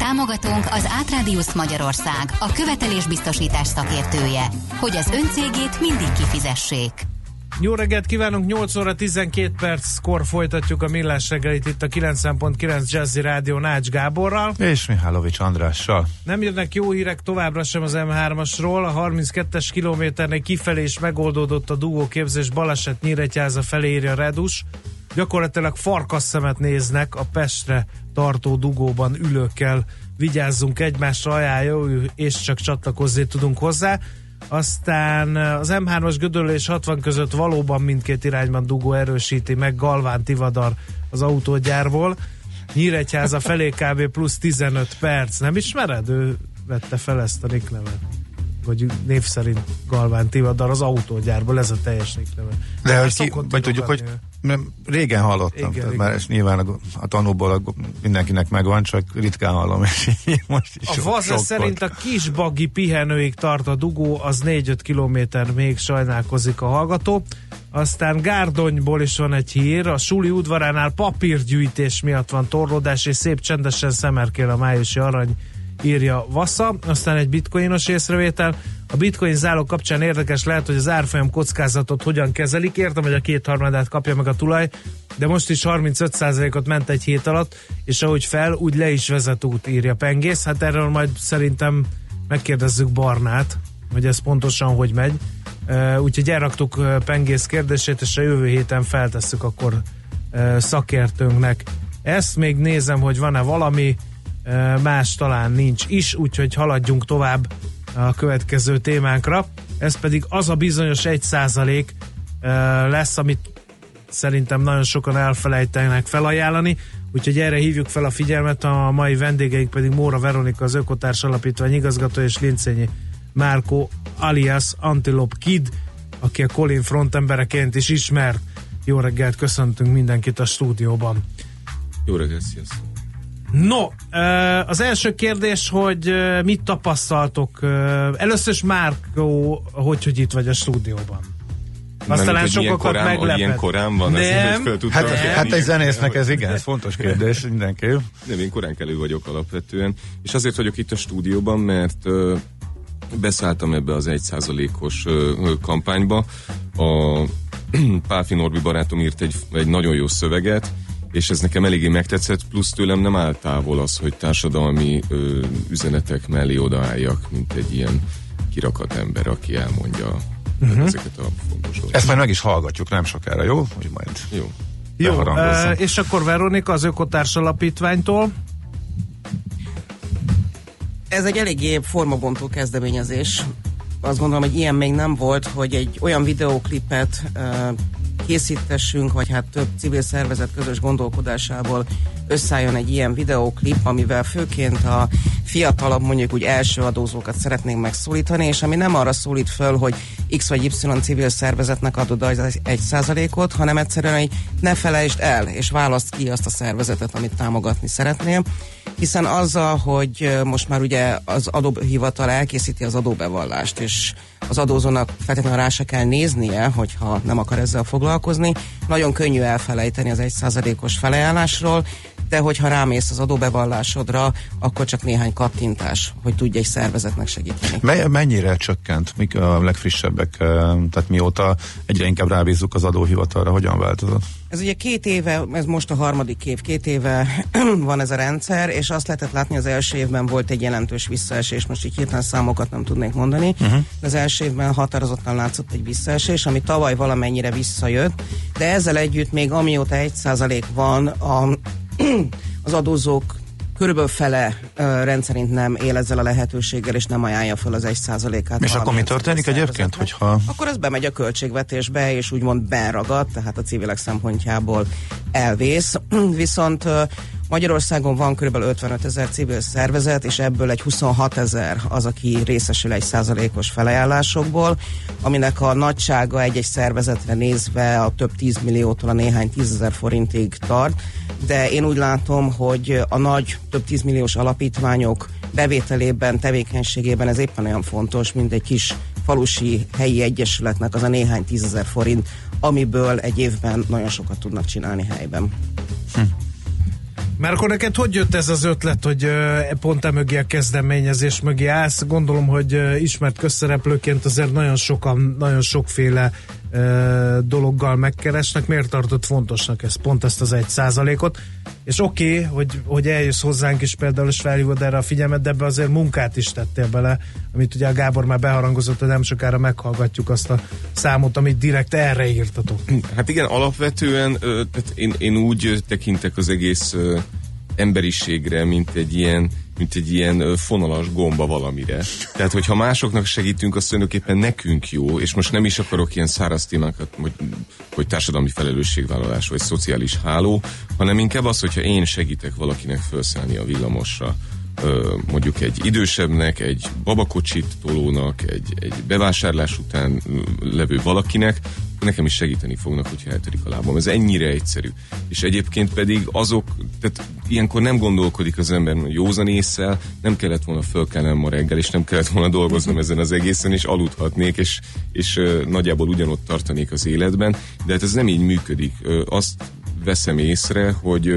Támogatónk az Átrádiusz Magyarország, a követelésbiztosítás szakértője, hogy az öncégét mindig kifizessék. Jó reggelt kívánunk, 8 óra 12 perckor folytatjuk a millás reggelit itt a 90.9 Jazzy Rádió Nács Gáborral. És Mihálovics Andrással. Nem jönnek jó hírek továbbra sem az M3-asról. A 32-es kilométernél kifelé is megoldódott a dugó képzés baleset Nyíregyháza felé írja Redus. Gyakorlatilag farkasszemet néznek a Pestre tartó dugóban ülőkkel. Vigyázzunk egymásra, ajánlja, és csak csatlakozni tudunk hozzá. Aztán az M3-as Gödöllő és 60 között valóban mindkét irányban dugó erősíti meg Galván Tivadar az autógyárból. Nyíregyháza felé kb. plusz 15 perc. Nem ismered? Ő vette fel ezt a nicknevet. Vagy név szerint Galván Tivadar az autógyárból, ez a teljes nickneve. De hogy ki, vagy tudjuk, hogy nem, régen hallottam, Igen, igen, igen. már ezt nyilván a, a tanúból a, mindenkinek megvan, csak ritkán hallom, és most is A sokkolt. szerint a kisbagi pihenőig tart a dugó, az 4-5 kilométer még sajnálkozik a hallgató. Aztán Gárdonyból is van egy hír, a Suli udvaránál papírgyűjtés miatt van torlódás, és szép csendesen szemerkél a májusi arany, írja Vassa. Aztán egy bitcoinos észrevétel. A bitcoin zálog kapcsán érdekes lehet, hogy az árfolyam kockázatot hogyan kezelik. Értem, hogy a kétharmadát kapja meg a tulaj, de most is 35%-ot ment egy hét alatt, és ahogy fel, úgy le is vezet út, írja Pengész. Hát erről majd szerintem megkérdezzük Barnát, hogy ez pontosan hogy megy. Úgyhogy elraktuk Pengész kérdését, és a jövő héten feltesszük akkor szakértőnknek. Ezt még nézem, hogy van-e valami, más talán nincs is, úgyhogy haladjunk tovább a következő témánkra. Ez pedig az a bizonyos 1 százalék lesz, amit szerintem nagyon sokan elfelejtenek felajánlani, úgyhogy erre hívjuk fel a figyelmet, a mai vendégeik pedig Móra Veronika, az Ökotárs Alapítvány igazgató és Lincényi Márko alias Antilop Kid, aki a Colin front embereként is ismert. Jó reggelt, köszöntünk mindenkit a stúdióban. Jó reggelt, sziasztok! No, az első kérdés, hogy mit tapasztaltok? Először is Márkó, hogy, hogy itt vagy a stúdióban? Azt talán hogy ilyen sokakat korán, hogy meglepett. ilyen korán van, Nem. nem, fel tudtam Hát, tenni. hát egy zenésznek ez igen, ez fontos kérdés mindenképp. Nem, én korán kelő vagyok alapvetően, és azért vagyok itt a stúdióban, mert beszálltam ebbe az 1%-os ö, ö, kampányba. A Páfi Norbi barátom írt egy, egy nagyon jó szöveget, és ez nekem eléggé megtetszett, plusz tőlem nem áll távol az, hogy társadalmi ö, üzenetek mellé odaálljak, mint egy ilyen kirakat ember, aki elmondja uh-huh. ezeket a fontos dolgokat. Ezt majd meg is hallgatjuk nem sokára, jó? Hogy majd Jó. Jó, ö, és akkor Veronika az Ökotárs Alapítványtól. Ez egy eléggé formabontó kezdeményezés. Azt gondolom, hogy ilyen még nem volt, hogy egy olyan videóklipet uh, készítessünk, vagy hát több civil szervezet közös gondolkodásából összeálljon egy ilyen videóklip, amivel főként a fiatalabb, mondjuk úgy első adózókat szeretnénk megszólítani, és ami nem arra szólít föl, hogy X vagy Y civil szervezetnek adod az egy százalékot, hanem egyszerűen, hogy ne felejtsd el, és választ ki azt a szervezetet, amit támogatni szeretnél. Hiszen azzal, hogy most már ugye az adóhivatal elkészíti az adóbevallást, és az adózónak feltétlenül rá se kell néznie, hogyha nem akar ezzel foglalkozni, nagyon könnyű elfelejteni az egy százalékos felajánlásról, de hogyha rámész az adóbevallásodra, akkor csak néhány kattintás, hogy tudj egy szervezetnek segíteni. Me- mennyire csökkent? Mik a legfrissebbek? eh, Tehát mióta egyre inkább rábízzuk az adóhivatalra, hogyan változott? Ez ugye két éve, ez most a harmadik év, két éve van ez a rendszer, és azt lehetett látni, az első évben volt egy jelentős visszaesés, most így hirtelen számokat nem tudnék mondani, uh-huh. de az első évben határozottan látszott egy visszaesés, ami tavaly valamennyire visszajött, de ezzel együtt még amióta egy százalék van, a, az adózók körülbelül fele ö, rendszerint nem él ezzel a lehetőséggel, és nem ajánlja fel az egy százalékát. És akkor mi történik egyébként, hogyha Akkor ez bemegy a költségvetésbe, és úgymond beragad, tehát a civilek szempontjából elvész. Viszont ö, Magyarországon van kb. 55 ezer civil szervezet, és ebből egy 26 ezer az, aki részesül egy százalékos felajánlásokból, aminek a nagysága egy-egy szervezetre nézve a több 10 milliótól a néhány tízezer forintig tart, de én úgy látom, hogy a nagy több 10 milliós alapítványok bevételében, tevékenységében ez éppen olyan fontos, mint egy kis falusi helyi egyesületnek az a néhány tízezer forint, amiből egy évben nagyon sokat tudnak csinálni helyben. Hm. Mert akkor neked hogy jött ez az ötlet, hogy pont e mögé a kezdeményezés mögé állsz? Gondolom, hogy ismert közszereplőként azért nagyon sokan, nagyon sokféle dologgal megkeresnek. Miért tartott fontosnak ez, pont ezt az egy százalékot? És oké, okay, hogy, hogy eljössz hozzánk is például, és felhívod erre a figyelmet, de ebbe azért munkát is tettél bele, amit ugye a Gábor már beharangozott, hogy nem sokára meghallgatjuk azt a számot, amit direkt erre írtatok. Hát igen, alapvetően tehát én, én úgy tekintek az egész emberiségre, mint egy ilyen mint egy ilyen fonalas gomba valamire. Tehát, hogyha másoknak segítünk, az tulajdonképpen nekünk jó, és most nem is akarok ilyen száraz témákat, hogy, hogy társadalmi felelősségvállalás vagy szociális háló, hanem inkább az, hogyha én segítek valakinek felszállni a villamosra, mondjuk egy idősebbnek, egy babakocsit tolónak, egy, egy bevásárlás után levő valakinek, nekem is segíteni fognak, hogyha eltörik a lábam. Ez ennyire egyszerű. És egyébként pedig azok, tehát ilyenkor nem gondolkodik az ember józan észsel, nem kellett volna fölkelnem ma reggel, és nem kellett volna dolgoznom ezen az egészen, és aludhatnék, és, és nagyjából ugyanott tartanék az életben, de hát ez nem így működik. Azt veszem észre, hogy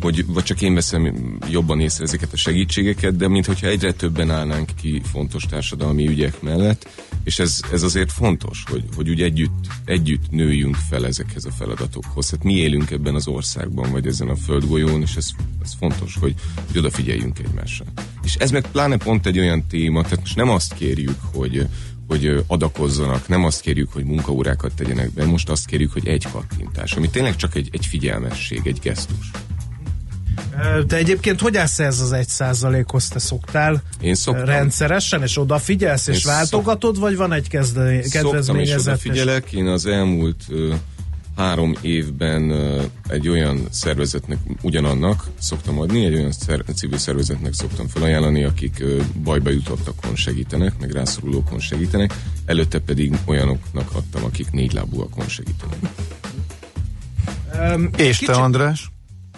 hogy vagy csak én veszem jobban észre ezeket a segítségeket, de mintha egyre többen állnánk ki fontos társadalmi ügyek mellett, és ez, ez azért fontos, hogy, hogy úgy együtt, együtt nőjünk fel ezekhez a feladatokhoz. Hát mi élünk ebben az országban, vagy ezen a földgolyón, és ez, ez fontos, hogy, hogy odafigyeljünk egymásra. És ez meg pláne pont egy olyan téma, tehát most nem azt kérjük, hogy, hogy adakozzanak, nem azt kérjük, hogy munkaórákat tegyenek be, most azt kérjük, hogy egy kattintás, ami tényleg csak egy, egy figyelmesség, egy gesztus. Te egyébként hogy állsz ez az egy százalékhoz? Te szoktál Én szoktam. rendszeresen, és odafigyelsz, és Én váltogatod, szok... vagy van egy kezde... kedvezményezett? Szoktam, és odafigyelek. Én az elmúlt három évben egy olyan szervezetnek, ugyanannak szoktam adni, egy olyan szer- civil szervezetnek szoktam felajánlani, akik bajba jutottakon segítenek, meg rászorulókon segítenek, előtte pedig olyanoknak adtam, akik négy lábúakon segítenek. Um, és kicsit... te, András?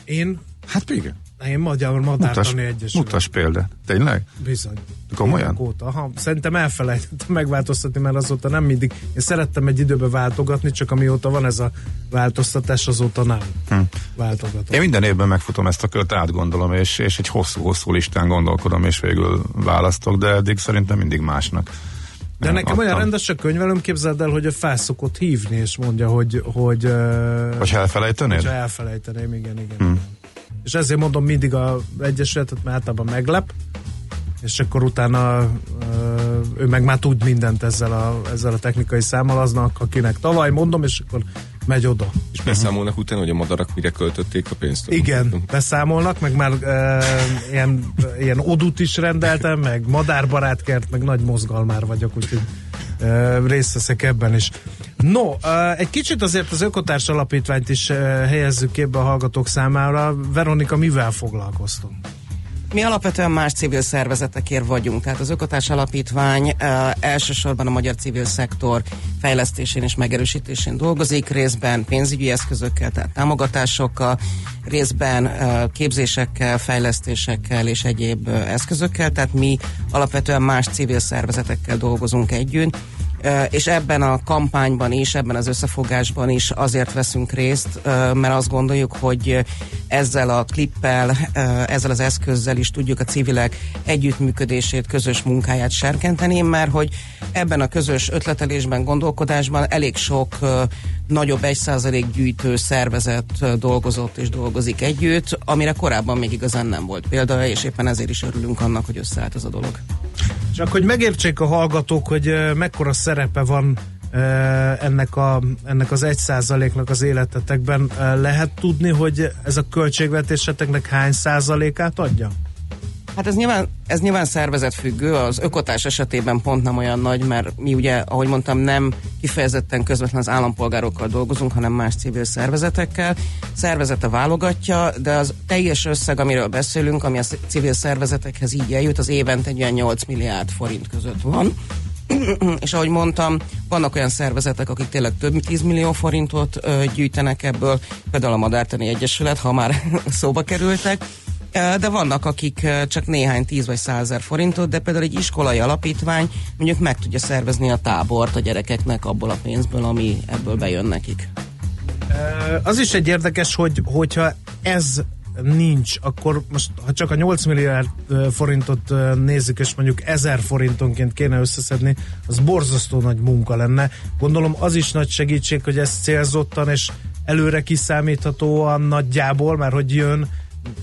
Én Hát igen. Én Magyar Madártani Egyesület. Mutas példát. Tényleg? Bizony. Komolyan? Óta. Aha, szerintem elfelejtettem megváltoztatni, mert azóta nem mindig. Én szerettem egy időbe váltogatni, csak amióta van ez a változtatás, azóta nem hm. váltogatom. Én minden évben megfutom ezt a kört, átgondolom, és, és egy hosszú-hosszú listán gondolkodom, és végül választok, de eddig szerintem mindig másnak. De nekem adtam. olyan rendes a könyvelőm, képzeld el, hogy a felszokott hívni, és mondja, hogy... Hogy, hogy elfelejtenéd? Hogy elfelejteném, igen, igen. Hm. igen és ezért mondom mindig a egyesületet, mert általában meglep, és akkor utána ő meg már tud mindent ezzel a, ezzel a technikai számmal aznak, akinek tavaly mondom, és akkor megy oda. És beszámolnak utána, hogy a madarak mire költötték a pénzt? Igen, beszámolnak, meg már e, ilyen, ilyen odut is rendeltem, meg madárbarátkert, meg nagy mozgalmár vagyok, úgyhogy részt veszek ebben is. No, egy kicsit azért az Ökotárs Alapítványt is helyezzük képbe a hallgatók számára. Veronika, mivel foglalkoztunk? Mi alapvetően más civil szervezetekért vagyunk, tehát az Ökotárs Alapítvány uh, elsősorban a magyar civil szektor fejlesztésén és megerősítésén dolgozik, részben pénzügyi eszközökkel, tehát támogatásokkal, részben uh, képzésekkel, fejlesztésekkel és egyéb uh, eszközökkel, tehát mi alapvetően más civil szervezetekkel dolgozunk együtt és ebben a kampányban is, ebben az összefogásban is azért veszünk részt, mert azt gondoljuk, hogy ezzel a klippel, ezzel az eszközzel is tudjuk a civilek együttműködését, közös munkáját serkenteni, mert hogy ebben a közös ötletelésben, gondolkodásban elég sok nagyobb egy százalék gyűjtő szervezet dolgozott és dolgozik együtt, amire korábban még igazán nem volt példa, és éppen ezért is örülünk annak, hogy összeállt ez a dolog. Csak hogy megértsék a hallgatók, hogy mekkora szerepe van ennek, a, ennek az egy százaléknak az életetekben, lehet tudni, hogy ez a költségvetéseteknek hány százalékát adja? Hát ez nyilván, ez nyilván szervezetfüggő, az ökotás esetében pont nem olyan nagy, mert mi ugye, ahogy mondtam, nem kifejezetten közvetlen az állampolgárokkal dolgozunk, hanem más civil szervezetekkel. Szervezete válogatja, de az teljes összeg, amiről beszélünk, ami a civil szervezetekhez így eljut, az évente egy olyan 8 milliárd forint között van. és ahogy mondtam, vannak olyan szervezetek, akik tényleg több mint 10 millió forintot ö, gyűjtenek ebből, például a Madártani Egyesület, ha már szóba kerültek, de vannak, akik csak néhány tíz vagy százer forintot, de például egy iskolai alapítvány mondjuk meg tudja szervezni a tábort a gyerekeknek abból a pénzből, ami ebből bejön nekik. Az is egy érdekes, hogy hogyha ez nincs, akkor most ha csak a 8 milliárd forintot nézzük, és mondjuk 1000 forintonként kéne összeszedni, az borzasztó nagy munka lenne. Gondolom az is nagy segítség, hogy ez célzottan és előre kiszámíthatóan nagyjából, mert hogy jön,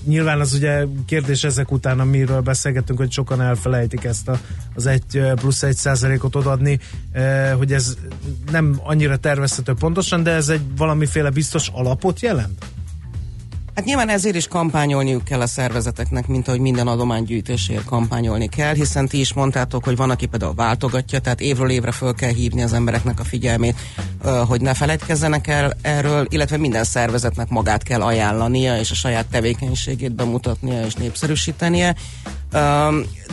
nyilván az ugye kérdés ezek után, amiről beszélgetünk, hogy sokan elfelejtik ezt a, az egy plusz egy százalékot odadni, hogy ez nem annyira tervezhető pontosan, de ez egy valamiféle biztos alapot jelent? Hát nyilván ezért is kampányolniuk kell a szervezeteknek, mint ahogy minden adománygyűjtésért kampányolni kell, hiszen ti is mondtátok, hogy van, aki például váltogatja, tehát évről évre föl kell hívni az embereknek a figyelmét, hogy ne feledkezzenek el erről, illetve minden szervezetnek magát kell ajánlania, és a saját tevékenységét bemutatnia és népszerűsítenie.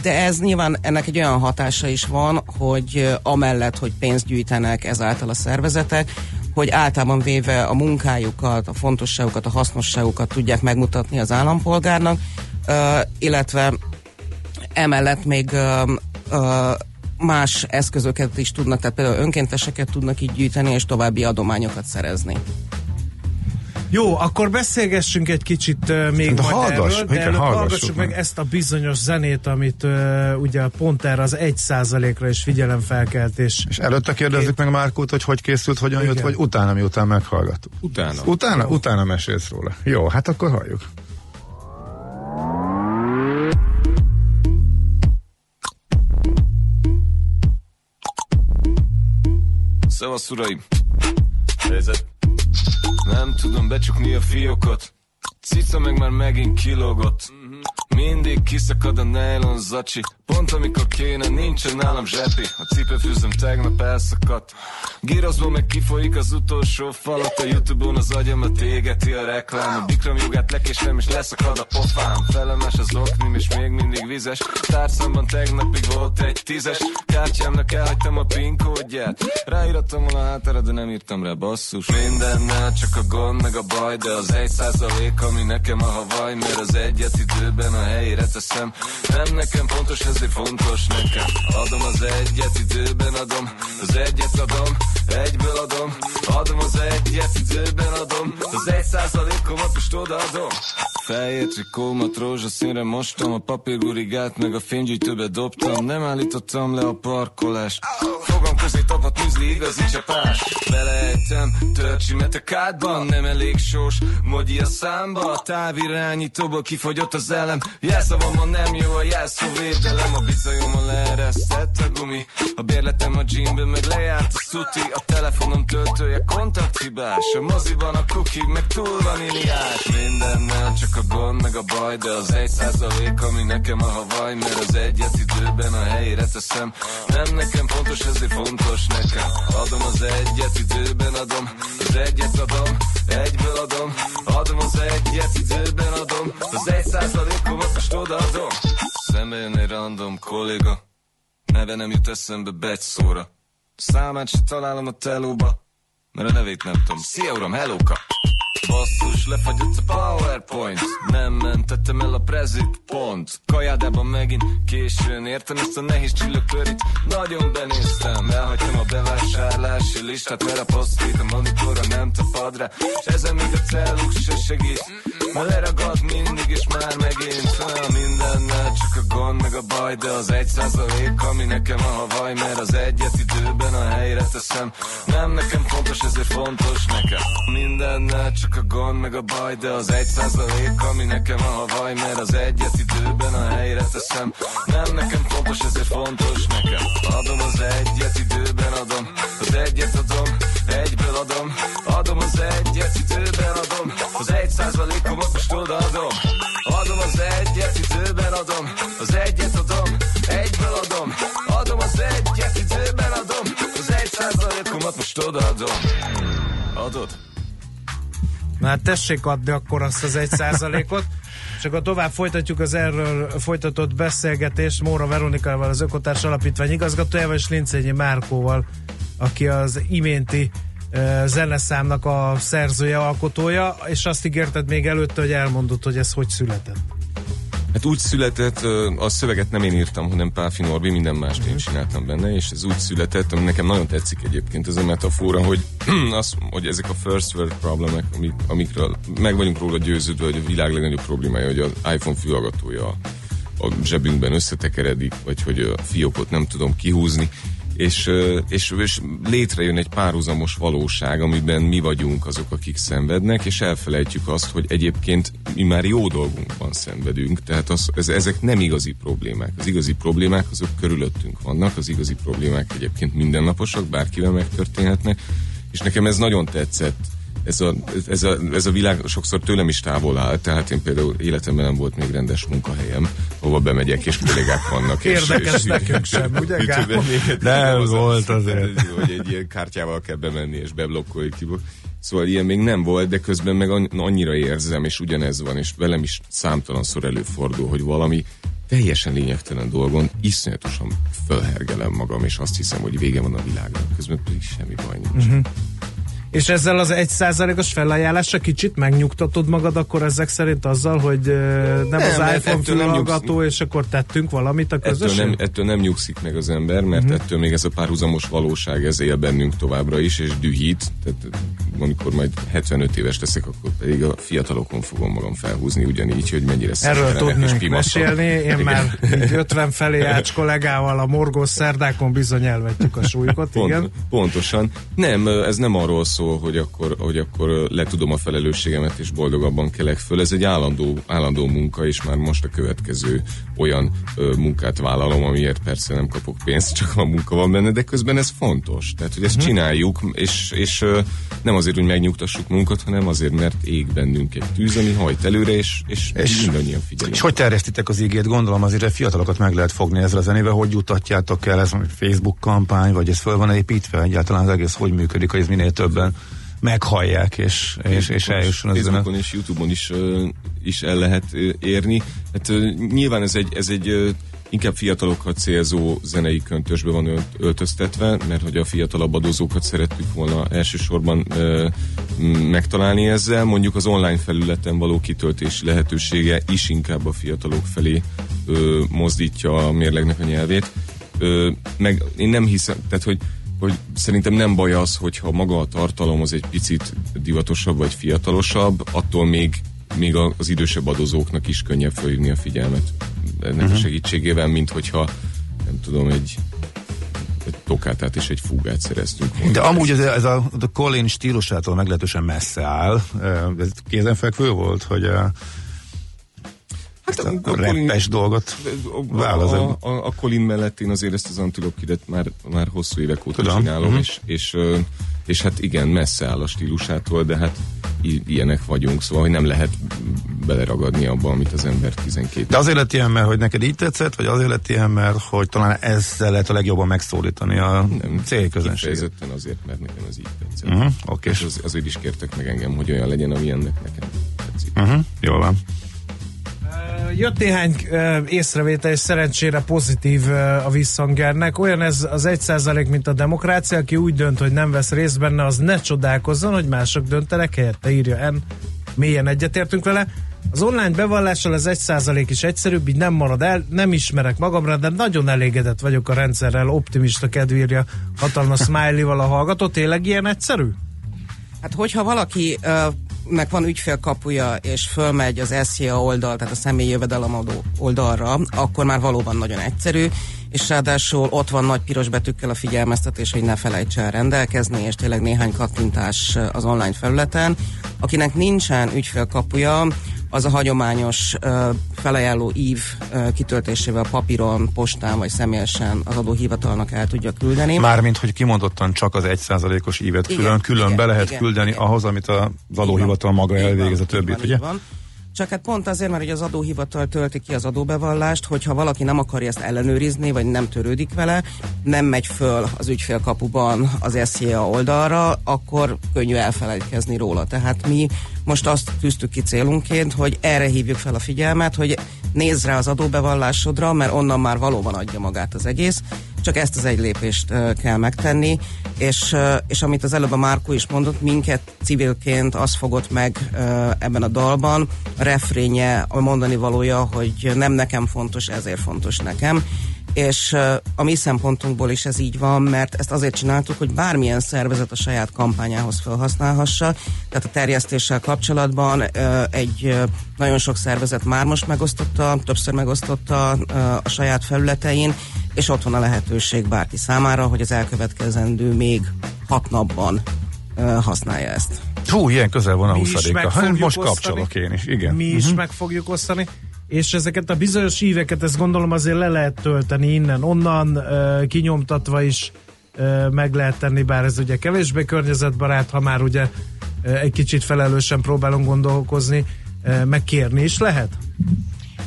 De ez nyilván ennek egy olyan hatása is van, hogy amellett, hogy pénzt gyűjtenek ezáltal a szervezetek, hogy általában véve a munkájukat, a fontosságukat, a hasznosságukat tudják megmutatni az állampolgárnak, illetve emellett még más eszközöket is tudnak, tehát például önkénteseket tudnak így gyűjteni, és további adományokat szerezni. Jó, akkor beszélgessünk egy kicsit uh, még de majd hallgass, erről, de előbb hallgassuk meg. meg ezt a bizonyos zenét, amit uh, ugye pont erre az egy százalékra is figyelemfelkeltés. És előtte kérdezzük meg Márkót, hogy hogy készült, hogyan Igen. jött, vagy utána, miután meghallgattuk. Utána. Utána? Jó. Utána mesélsz róla. Jó, hát akkor halljuk. Szevasz, uraim! Helyzet! Nem tudom becsukni a fiókot. Cica meg már megint kilógott mindig kiszakad a nylon zacsi. Pont amikor kéne, nincsen nálam zsepi. A cipőfűzöm tegnap elszakadt. Gírozból meg kifolyik az utolsó falat. A Youtube-on az agyamat égeti a reklám. A bikram jogát lekésem és leszakad a pofám. Felemes az oknim és még mindig vizes. Tárcamban tegnapig volt egy tízes. Kártyámnak elhagytam a PIN kódját. Ráírattam volna hátára, de nem írtam rá basszus. Mindennel csak a gond meg a baj De az egy százalék, ami nekem a havaj Mert az egyet időben a helyére teszem. Nem nekem pontos, ezért fontos nekem. Adom az egyet, időben adom. Az egyet adom, egyből adom Adom az egyet, időben adom. Az egy százalékomat most odaadom. Fehér trikómat rózsaszínre mostam A papírgurigát meg a fénygyűjtőbe dobtam. Nem állítottam le a parkolást. Fogam közé tapadt műzli igazi csapás. Belejtem törcsi metekádban Nem elég sós Mogyi a számba. A távirányítóból kifogyott az elem. Jelszavamon nem jó a jelszóvédelem. A bizonyomon leeresztett a gumi. A bérletem a gymben meg lejárt a szuti A telefonom töltője kontakthibás A moziban a cookie meg túl van iliás Mindennel csak a gond meg a baj De az egy százalék ami nekem a havaj Mert az egyet időben a helyére teszem. Nem nekem pontos ezért fontos nekem. Adom az egyet időben adom Az egyet adom egyből adom. Adom az egyet időben adom Az egy százalékomat most odaadom. Szembe jön egy random kolléga Neve nem jut eszembe begy szóra Számát se találom a telóba Mert a nevét nem tudom. Szia uram, hellóka Basszus, lefagyott a PowerPoint. Nem mentettem el a prezit, pont. Kajádában megint későn Értem ezt a nehéz csillagkörit. Nagyon benéztem Elhagytam a bevásárlási listát Mert a posztét a monitorra nem tapad rá És ezen még a cellux se segít. Mert leragad mindig és már megint Olyan mindennel. Csak a gond meg a baj De az egy százalék, ami nekem a havaj Mert az egyet időben a helyre teszem. Nem nekem fontos, ezért fontos nekem Mindennel csak a gond, meg a baj, de az egy százalék, ami nekem a havaj, mert az egyet időben a helyre teszem. Nem nekem fontos, ezért fontos nekem. Adom az egyet időben adom, az egyet adom, egyből adom. Adom az egyet időben adom, az egy százalékomat most odaadom. Adom az egyet időben adom, az egyet adom, egyből adom. Adom az egyet időben adom, az egy százalékomat most odaadom. Adod? Na hát tessék adni akkor azt az egy százalékot. És akkor tovább folytatjuk az erről folytatott beszélgetést Móra Veronikával, az Ökotárs Alapítvány igazgatójával, és Lincényi Márkóval, aki az iménti uh, zeneszámnak a szerzője, alkotója, és azt ígérted még előtte, hogy elmondod, hogy ez hogy született. Hát úgy született, a szöveget nem én írtam, hanem Páfi Norbi, minden mást én csináltam benne, és ez úgy született, ami nekem nagyon tetszik egyébként ez a metafora, hogy, az, hogy ezek a first world problémák, amik, amikről meg vagyunk róla győződve, hogy a világ legnagyobb problémája, hogy az iPhone fülhallgatója a, zsebünkben összetekeredik, vagy hogy a fiókot nem tudom kihúzni, és, és, és létrejön egy párhuzamos valóság, amiben mi vagyunk azok, akik szenvednek, és elfelejtjük azt, hogy egyébként mi már jó dolgunkban szenvedünk, tehát az, ez, ezek nem igazi problémák. Az igazi problémák azok körülöttünk vannak, az igazi problémák egyébként mindennaposak, bárkivel megtörténhetnek, és nekem ez nagyon tetszett, ez a, ez, a, ez a világ sokszor tőlem is távol áll, tehát én például életemben nem volt még rendes munkahelyem, hova bemegyek, és kollégák vannak. Érdekes és, nekünk sem, ugye Gábor? Nem volt azért. Hogy egy ilyen kártyával kell bemenni, és beblokkolni ki. Szóval ilyen még nem volt, de közben meg annyira érzem, és ugyanez van, és velem is számtalanszor előfordul, hogy valami teljesen lényegtelen dolgon iszonyatosan fölhergelem magam, és azt hiszem, hogy vége van a világnak. Közben pedig semmi baj nincs. Uh-huh. És ezzel az egy százalékos felajánlásra kicsit megnyugtatod magad akkor ezek szerint azzal, hogy nem, nem az iPhone fülhallgató, és akkor tettünk valamit a közösség? Ettől nem, ettől nem nyugszik meg az ember, mert uh-huh. ettől még ez a párhuzamos valóság ez él bennünk továbbra is, és dühít. Tehát amikor majd 75 éves leszek, akkor pedig a fiatalokon fogom magam felhúzni ugyanígy, hogy mennyire Erről tudnék mesélni. Én már 50 felé ács kollégával a morgós szerdákon bizony elvetjük a súlyukat, Pont, igen. Pontosan. Nem, ez nem arról szól, szól, hogy akkor, hogy akkor letudom a felelősségemet, és boldogabban kelek föl. Ez egy állandó, állandó munka, és már most a következő olyan ö, munkát vállalom, amiért persze nem kapok pénzt, csak a munka van benne, de közben ez fontos. Tehát, hogy ezt uh-huh. csináljuk, és, és ö, nem azért, hogy megnyugtassuk munkat, hanem azért, mert ég bennünk egy tűz, ami hajt előre, és, és, és mindannyian figyelünk. És hogy terjesztitek az ígét? Gondolom azért a fiatalokat meg lehet fogni ezzel a zenével, hogy jutatjátok el, ez a Facebook kampány, vagy ez föl van építve, egyáltalán az egész hogy működik, hogy ez minél többen meghallják, és, és, és eljusson az Facebookon és Youtube-on is, is el lehet érni. Hát nyilván ez egy, ez egy inkább fiatalokat célzó zenei köntösbe van öltöztetve, mert hogy a fiatalabb adózókat szerettük volna elsősorban ö, megtalálni ezzel. Mondjuk az online felületen való kitöltési lehetősége is inkább a fiatalok felé ö, mozdítja a mérlegnek a nyelvét. Ö, meg én nem hiszem, tehát hogy hogy szerintem nem baj az, hogyha maga a tartalom az egy picit divatosabb vagy fiatalosabb, attól még, még az idősebb adozóknak is könnyebb felhívni a figyelmet ennek uh-huh. a mhm. segítségével, mint hogyha nem tudom, egy, egy tokátát és egy fúgát szereztünk volna. De amúgy ez, ez a, a Colin stílusától meglehetősen messze áll. Ez kézenfekvő volt, hogy Hát a, a, a reppes dolgot válaszol. A, a, a Colin mellett én azért ezt az antilokidet már, már hosszú évek óta Tudom. csinálom, uh-huh. és, és, és hát igen, messze áll a stílusától, de hát ilyenek vagyunk, szóval hogy nem lehet beleragadni abba, amit az ember 12. De azért lett ilyen, mert hogy neked így tetszett, vagy azért lett ilyen, mert hogy talán ezzel lehet a legjobban megszólítani a nem, célközönséget? azért, mert nekem az így tetszett. Uh-huh, okay. És az, azért is kértek meg engem, hogy olyan legyen, amilyennek nekem tetszik. Uh-huh, jól van. Jött néhány észrevétel, és szerencsére pozitív a visszhangernek. Olyan ez az egy százalék, mint a demokrácia, aki úgy dönt, hogy nem vesz részt benne, az ne csodálkozzon, hogy mások döntenek helyette, írja N. Mélyen egyetértünk vele. Az online bevallással az egy százalék is egyszerűbb, így nem marad el, nem ismerek magamra, de nagyon elégedett vagyok a rendszerrel, optimista kedvírja hatalmas smiley-val a hallgató. Tényleg ilyen egyszerű? Hát hogyha valaki uh, meg van ügyfélkapuja, és fölmegy az SZIA oldal, tehát a személyi jövedelemadó oldalra, akkor már valóban nagyon egyszerű, és ráadásul ott van nagy piros betűkkel a figyelmeztetés, hogy ne felejts el rendelkezni, és tényleg néhány kattintás az online felületen. Akinek nincsen ügyfélkapuja, az a hagyományos felajánló ív kitöltésével papíron, postán vagy személyesen az adóhivatalnak el tudja küldeni. Mármint, hogy kimondottan csak az egy százalékos ívet igen, külön, külön igen, be lehet igen, küldeni igen. ahhoz, amit a adóhivatal maga elvégez a többit, ugye? Van. Csak hát pont azért, mert hogy az adóhivatal tölti ki az adóbevallást, hogyha valaki nem akarja ezt ellenőrizni, vagy nem törődik vele, nem megy föl az ügyfélkapuban az SZIA oldalra, akkor könnyű elfelejtkezni róla. Tehát mi most azt tűztük ki célunként, hogy erre hívjuk fel a figyelmet, hogy nézz rá az adóbevallásodra, mert onnan már valóban adja magát az egész, csak ezt az egy lépést kell megtenni, és, és amit az előbb a Márkó is mondott, minket civilként az fogott meg ebben a dalban, a refrénye, a mondani valója, hogy nem nekem fontos, ezért fontos nekem, és a mi szempontunkból is ez így van, mert ezt azért csináltuk, hogy bármilyen szervezet a saját kampányához felhasználhassa, tehát a terjesztéssel kapcsolatban egy nagyon sok szervezet már most megosztotta, többször megosztotta a saját felületein, és ott van a lehetőség bárki számára, hogy az elkövetkezendő még hat napban használja ezt. Hú, ilyen közel van a 20 Hát most kapcsolok én is, igen. Mi is uh-huh. meg fogjuk osztani és ezeket a bizonyos íveket, ezt gondolom azért le lehet tölteni innen, onnan kinyomtatva is meg lehet tenni, bár ez ugye kevésbé környezetbarát, ha már ugye egy kicsit felelősen próbálunk gondolkozni, megkérni is lehet?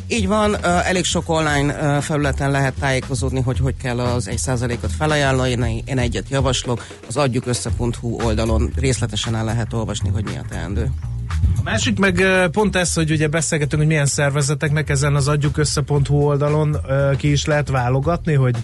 Így van, elég sok online felületen lehet tájékozódni, hogy hogy kell az 1%-ot felajánlani. Én egyet javaslok, az adjukössze.hu oldalon részletesen el lehet olvasni, hogy mi a teendő. Másik meg pont ez, hogy ugye beszélgetünk, hogy milyen szervezeteknek ezen az adjukössze.hu oldalon ki is lehet válogatni, hogy,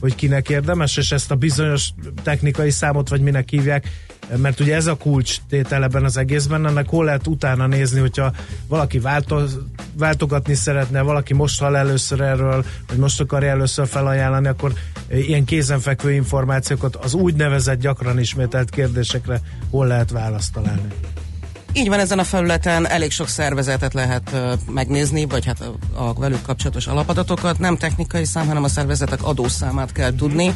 hogy kinek érdemes, és ezt a bizonyos technikai számot, vagy minek hívják, mert ugye ez a kulcs tétel ebben az egészben, ennek hol lehet utána nézni, hogyha valaki változ, váltogatni szeretne, valaki most hall először erről, vagy most akarja először felajánlani, akkor ilyen kézenfekvő információkat az úgynevezett gyakran ismételt kérdésekre hol lehet választ találni. Így van, ezen a felületen elég sok szervezetet lehet uh, megnézni, vagy hát a, a velük kapcsolatos alapadatokat. Nem technikai szám, hanem a szervezetek adószámát kell tudni,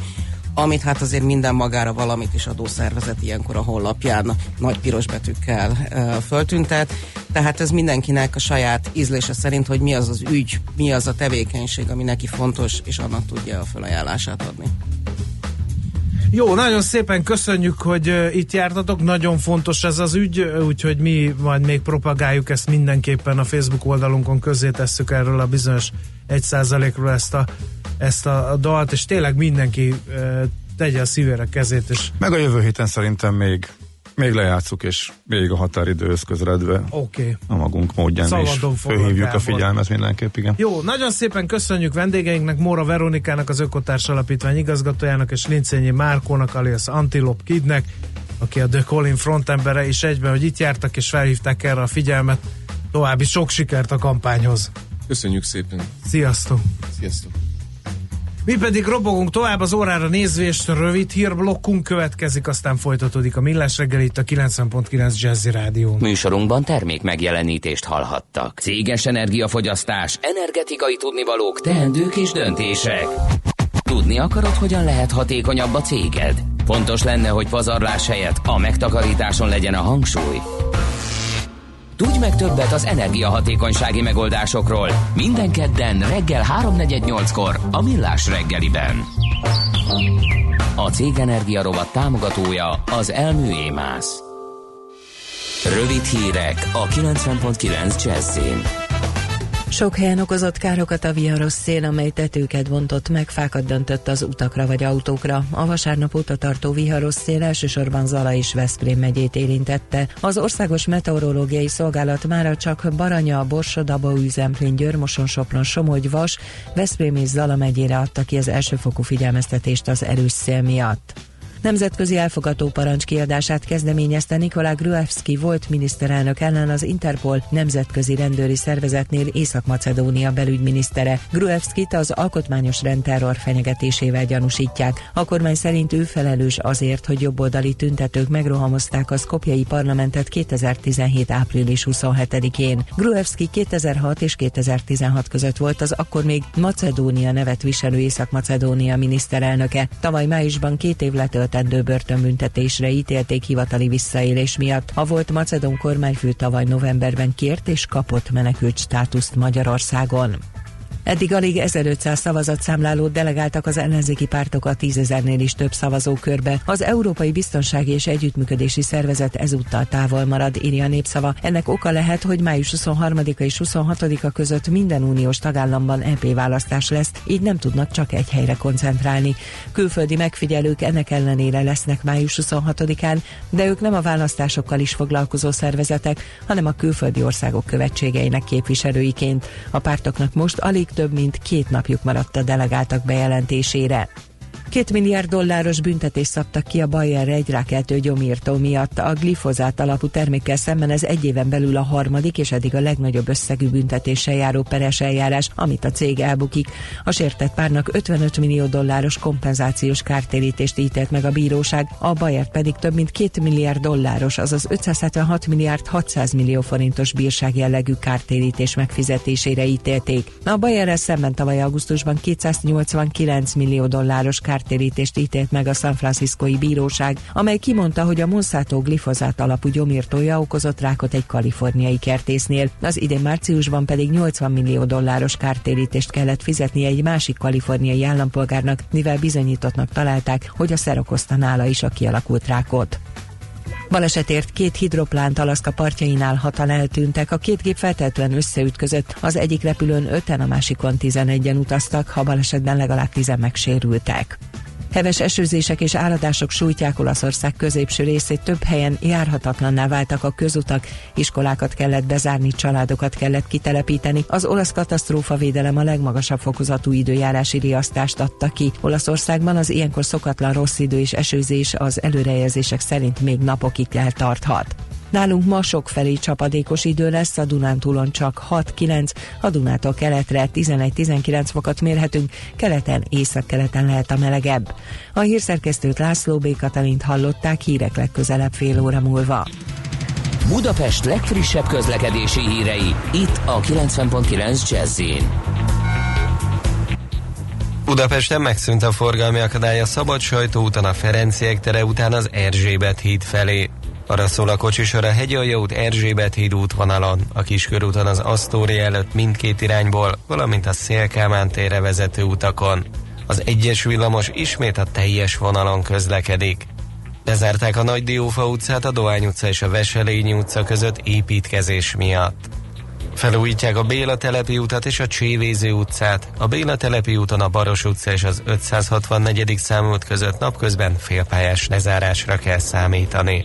amit hát azért minden magára valamit is adószervezet ilyenkor a honlapján nagy piros betűkkel uh, föltüntet. Tehát ez mindenkinek a saját ízlése szerint, hogy mi az az ügy, mi az a tevékenység, ami neki fontos, és annak tudja a felajánlását adni. Jó, nagyon szépen köszönjük, hogy itt jártatok, nagyon fontos ez az ügy, úgyhogy mi majd még propagáljuk ezt mindenképpen a Facebook oldalunkon, közé tesszük erről a bizonyos 1%-ról ezt a, ezt a, dalt, és tényleg mindenki tegye a szívére kezét. És Meg a jövő héten szerintem még még lejátszuk, és még a határidőhöz közeledve okay. a magunk módján Szabadon is fölhívjuk a figyelmet mindenképp, igen. Jó, nagyon szépen köszönjük vendégeinknek, Móra Veronikának, az Ökotárs Alapítvány igazgatójának, és Lincényi Márkónak, alias Antilop Kidnek, aki a The Colin frontembere, és egyben, hogy itt jártak és felhívták erre a figyelmet. További sok sikert a kampányhoz. Köszönjük szépen. Sziasztok! Sziasztok! Mi pedig robogunk tovább az órára nézvést, rövid hírblokkunk következik, aztán folytatódik a Millás reggel itt a 90.9 Jazzy Rádió. Műsorunkban termék megjelenítést hallhattak. Céges energiafogyasztás, energetikai tudnivalók, teendők és döntések. Tudni akarod, hogyan lehet hatékonyabb a céged? Fontos lenne, hogy pazarlás helyett a megtakarításon legyen a hangsúly. Tudj meg többet az energiahatékonysági megoldásokról minden kedden reggel 3.48-kor a Millás reggeliben. A Cég Energia rovat támogatója az Elmű Émász. Rövid hírek a 90.9 Jazzin. Sok helyen okozott károkat a viharos szél, amely tetőket bontott meg, fákat döntött az utakra vagy autókra. A vasárnap óta tartó viharos szél elsősorban Zala és Veszprém megyét érintette. Az Országos Meteorológiai Szolgálat mára csak Baranya, Borsodaba, Üzemplén, Györmoson, Sopron, Somogy, Vas, Veszprém és Zala megyére adta ki az elsőfokú figyelmeztetést az erős szél miatt. Nemzetközi elfogató parancs kiadását kezdeményezte Nikolá Gruevski volt miniszterelnök ellen az Interpol nemzetközi rendőri szervezetnél Észak-Macedónia belügyminisztere. Gruevskit az alkotmányos rendterror fenyegetésével gyanúsítják. A kormány szerint ő felelős azért, hogy jobboldali tüntetők megrohamozták a szkopjai parlamentet 2017. április 27-én. Gruevski 2006 és 2016 között volt az akkor még Macedónia nevet viselő Észak-Macedónia miniszterelnöke. Tavaly májusban két év letölt eltöltendő börtönbüntetésre ítélték hivatali visszaélés miatt. A volt macedon kormányfő tavaly novemberben kért és kapott menekült státuszt Magyarországon. Eddig alig 1500 szavazatszámlálót delegáltak az ellenzéki pártok a tízezernél is több szavazókörbe. Az Európai Biztonsági és Együttműködési Szervezet ezúttal távol marad, írja a népszava. Ennek oka lehet, hogy május 23-a és 26-a között minden uniós tagállamban EP választás lesz, így nem tudnak csak egy helyre koncentrálni. Külföldi megfigyelők ennek ellenére lesznek május 26-án, de ők nem a választásokkal is foglalkozó szervezetek, hanem a külföldi országok követségeinek képviselőiként. A pártoknak most alig több mint két napjuk maradt a delegáltak bejelentésére. Két milliárd dolláros büntetést szabtak ki a Bayerre egy rákeltő gyomírtó miatt. A glifozát alapú termékkel szemben ez egy éven belül a harmadik és eddig a legnagyobb összegű büntetéssel járó peres eljárás, amit a cég elbukik. A sértett párnak 55 millió dolláros kompenzációs kártérítést ítélt meg a bíróság, a Bayer pedig több mint 2 milliárd dolláros, azaz 576 milliárd 600 millió forintos bírság jellegű kártérítés megfizetésére ítélték. A Bayerrel szemben tavaly augusztusban 289 millió dolláros kár kártérítést ítélt meg a San Franciscoi bíróság, amely kimondta, hogy a Monsanto glifozát alapú gyomírtója okozott rákot egy kaliforniai kertésznél. Az idén márciusban pedig 80 millió dolláros kártérítést kellett fizetni egy másik kaliforniai állampolgárnak, mivel bizonyítottnak találták, hogy a szer okozta nála is a kialakult rákot. Balesetért két hidroplánt Alaszka partjainál hatan eltűntek, a két gép feltétlenül összeütközött, az egyik repülőn öten, a másikon 11-en utaztak, ha balesetben legalább 10 megsérültek. Heves esőzések és áradások sújtják Olaszország középső részét, több helyen járhatatlanná váltak a közutak, iskolákat kellett bezárni, családokat kellett kitelepíteni. Az olasz katasztrófa védelem a legmagasabb fokozatú időjárási riasztást adta ki. Olaszországban az ilyenkor szokatlan rossz idő és esőzés az előrejelzések szerint még napokig eltarthat. Nálunk ma felé csapadékos idő lesz, a Dunántúlon csak 6-9, a Dunától keletre 11-19 fokat mérhetünk, keleten, észak-keleten lehet a melegebb. A hírszerkesztőt László B. Katalint hallották hírek legközelebb fél óra múlva. Budapest legfrissebb közlekedési hírei, itt a 90.9 jazz Budapesten megszűnt a forgalmi akadály a Szabad Sajtóúton a Ferenciek tere után az Erzsébet híd felé. Arra szól a kocsisor a Hegyalja út Erzsébet híd útvonalon, a Kiskörúton az Asztóri előtt mindkét irányból, valamint a Szélkámán térre vezető utakon. Az egyes villamos ismét a teljes vonalon közlekedik. Bezárták a Nagy Diófa utcát a Dohány utca és a Veselényi utca között építkezés miatt. Felújítják a Béla telepi utat és a Csévéző utcát. A Béla telepi úton a Baros utca és az 564. számút között napközben félpályás lezárásra kell számítani.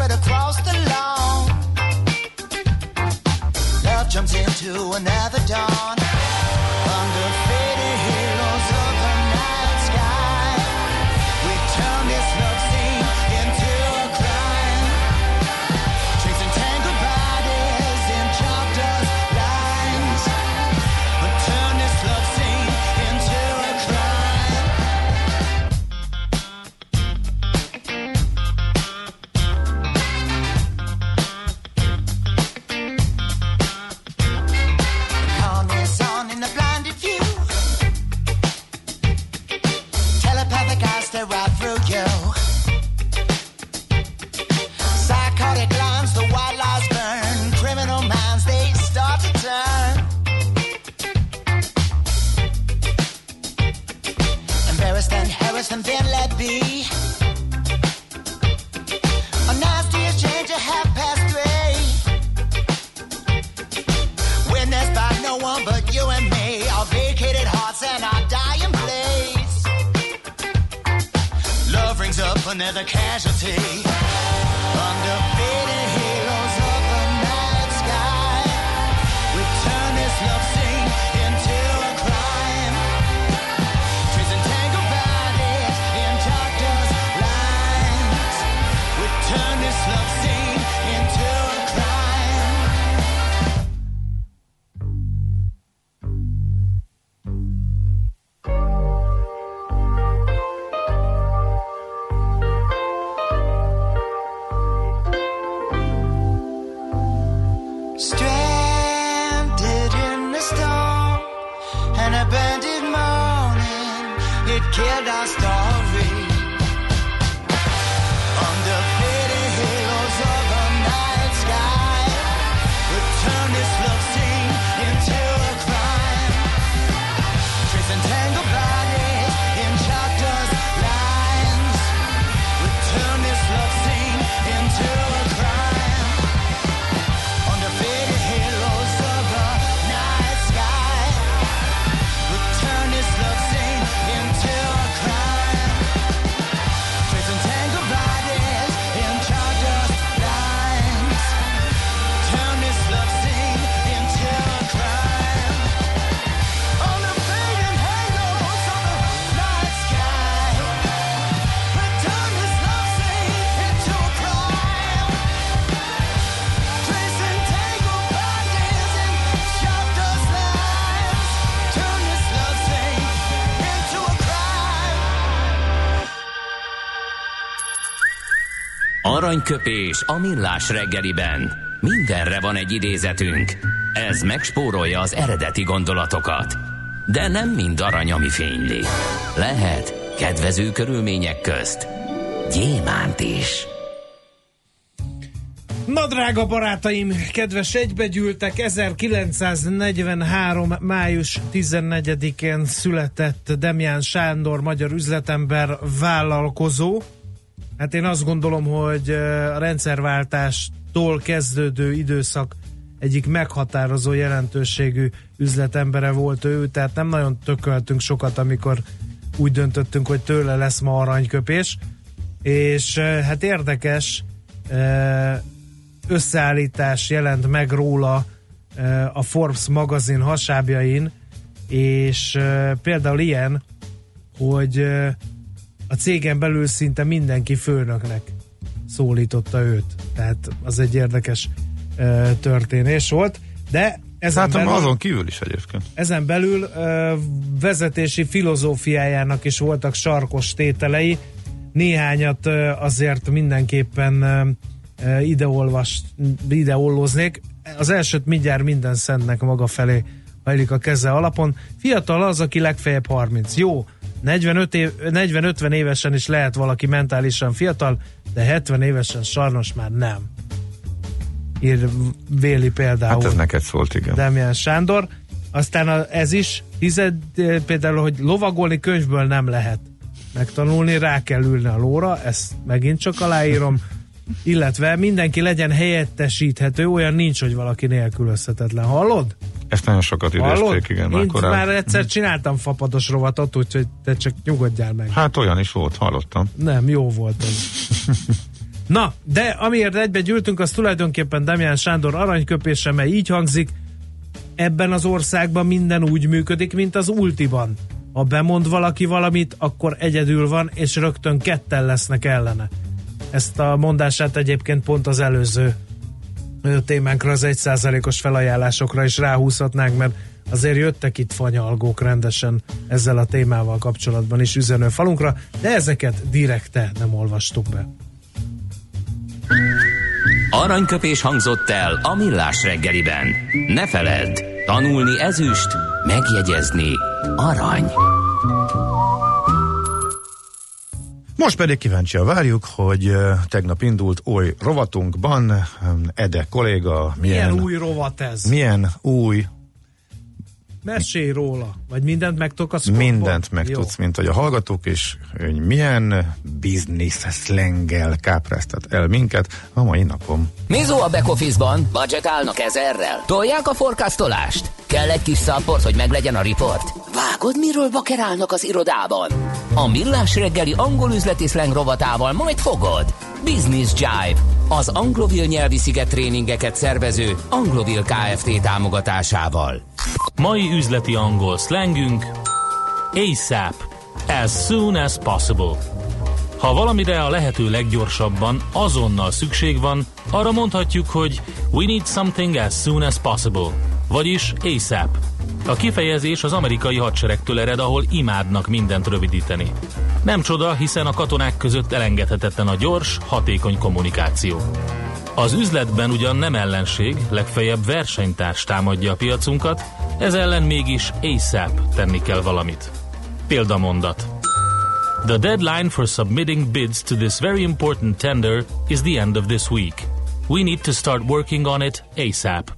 better cross the lawn. Love jumps into another dawn. Aranyköpés a millás reggeliben. Mindenre van egy idézetünk. Ez megspórolja az eredeti gondolatokat. De nem mind arany, ami fényli. Lehet kedvező körülmények közt gyémánt is. Na drága barátaim, kedves egybegyűltek, 1943. május 14-én született Demján Sándor, magyar üzletember, vállalkozó. Hát én azt gondolom, hogy a rendszerváltástól kezdődő időszak egyik meghatározó jelentőségű üzletembere volt ő, tehát nem nagyon tököltünk sokat, amikor úgy döntöttünk, hogy tőle lesz ma aranyköpés. És hát érdekes, összeállítás jelent meg róla a Forbes magazin hasábjain, és például ilyen, hogy a cégen belül szinte mindenki főnöknek szólította őt. Tehát az egy érdekes eh, történés volt. De ezen Hát belül, azon kívül is egyébként. ezen belül ö, vezetési filozófiájának is voltak sarkos tételei. Néhányat ö, azért mindenképpen ö, ö, ideolvas, ideolloznék. Az elsőt mindjárt minden szentnek maga felé hajlik a keze alapon. Fiatal az, aki legfeljebb 30. Jó, 45 év, 40-50 évesen is lehet valaki mentálisan fiatal, de 70 évesen sajnos már nem. Ír Véli például. Hát ez neked szólt, igen. Demián Sándor. Aztán a, ez is, hiszed eh, például, hogy lovagolni könyvből nem lehet megtanulni, rá kell ülni a lóra, ezt megint csak aláírom, illetve mindenki legyen helyettesíthető, olyan nincs, hogy valaki nélkülözhetetlen. Hallod? Ezt nagyon sokat idézték, igen. Már Én már egyszer csináltam fapados rovatot, úgyhogy te csak nyugodjál meg. Hát olyan is volt, hallottam. Nem, jó volt ez. Na, de amiért egybe gyűltünk, az tulajdonképpen Damián Sándor aranyköpése, mely így hangzik, ebben az országban minden úgy működik, mint az ultiban. Ha bemond valaki valamit, akkor egyedül van, és rögtön ketten lesznek ellene. Ezt a mondását egyébként pont az előző témánkra, az egyszázalékos felajánlásokra is ráhúzhatnánk, mert azért jöttek itt fanyalgók rendesen ezzel a témával kapcsolatban is üzenő falunkra, de ezeket direkte nem olvastuk be. Aranyköpés hangzott el a millás reggeliben. Ne feledd, tanulni ezüst, megjegyezni arany. Most pedig kíváncsian várjuk, hogy tegnap indult oly rovatunkban Ede kolléga milyen, Milyen új rovat ez? milyen új Mesélj róla, vagy mindent megtudok a? Mindent megtudsz, Jó. mint hogy a hallgatók is, hogy milyen business slanggel kápráztat el minket a mai napom. Mizó a back office-ban? Budgetálnak ezerrel? Tolják a forecastolást? Kell egy kis szapport, hogy meglegyen a riport? Vágod, miről bakerálnak az irodában? A millás reggeli angol üzleti slang rovatával majd fogod. Business Jive, az anglovil nyelvi sziget tréningeket szervező Anglovil Kft. támogatásával. Mai üzleti angol szlengünk ASAP, as soon as possible. Ha valamire a lehető leggyorsabban, azonnal szükség van, arra mondhatjuk, hogy we need something as soon as possible, vagyis ASAP. A kifejezés az amerikai hadseregtől ered, ahol imádnak mindent rövidíteni. Nem csoda, hiszen a katonák között elengedhetetlen a gyors, hatékony kommunikáció. Az üzletben ugyan nem ellenség, legfeljebb versenytárs támadja a piacunkat, ez ellen mégis ASAP tenni kell valamit. Példamondat. The deadline for submitting bids to this very important tender is the end of this week. We need to start working on it ASAP.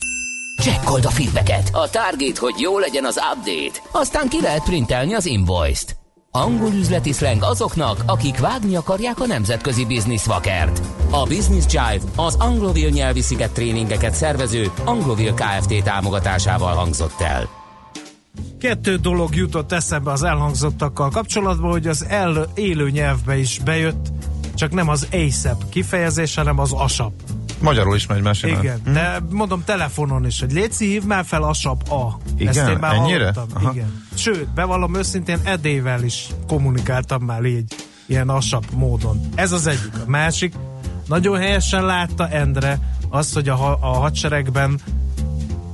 Csekkold a feedbacket, a target, hogy jó legyen az update. Aztán ki lehet printelni az invoice-t. Angol üzleti slang azoknak, akik vágni akarják a nemzetközi bizniszvakert. A Business Jive az Anglovil nyelvi sziget tréningeket szervező Anglovil Kft. támogatásával hangzott el. Kettő dolog jutott eszembe az elhangzottakkal kapcsolatban, hogy az el, élő nyelvbe is bejött, csak nem az ASAP kifejezés, hanem az ASAP. Magyarul is megy mesélni. Igen, de mondom telefonon is, hogy Léci, hív már fel ASAP A. Igen? Ezt én már Ennyire? Igen. Sőt, bevallom őszintén, Edével is kommunikáltam már így, ilyen ASAP módon. Ez az egyik. A másik, nagyon helyesen látta Endre azt, hogy a, a hadseregben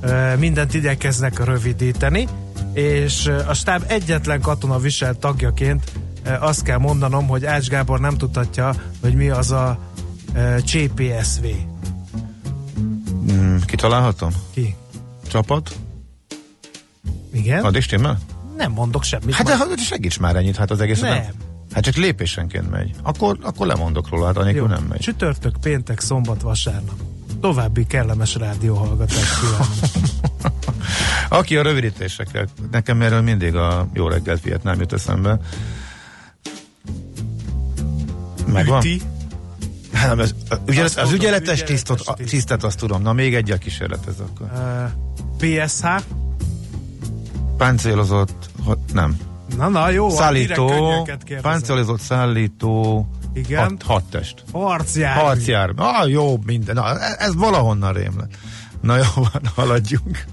ö, mindent igyekeznek rövidíteni, és a stáb egyetlen katona viselt tagjaként ö, azt kell mondanom, hogy Ács Gábor nem tudhatja, hogy mi az a ö, CPSV. Kitalálhatom? Ki? Csapat? Igen? Addig stimmel? Nem mondok semmit. Hát de majd. ha- segíts már ennyit, hát az egész Nem. Hát csak lépésenként megy. Akkor, akkor lemondok róla, hát anélkül nem megy. Csütörtök, péntek, szombat, vasárnap. További kellemes rádióhallgatást kívánok. Aki a rövidítésekkel, nekem erről mindig a jó reggelt Vietnám jut eszembe. Megvan? Üti. Nem, ez, ügyelet, az ügyeletes tisztot, a, tiszt. tisztet azt tudom. Na még egyel kísérletez akkor. Uh, PSH. Páncélozott, nem. Na, na, jó. Szállító, páncélozott szállító, Igen. hat, hat test. Harcjármű. Harcjár. Ah, jó, minden. Na, ez, ez valahonnan rém lett. Na jó, van, haladjunk.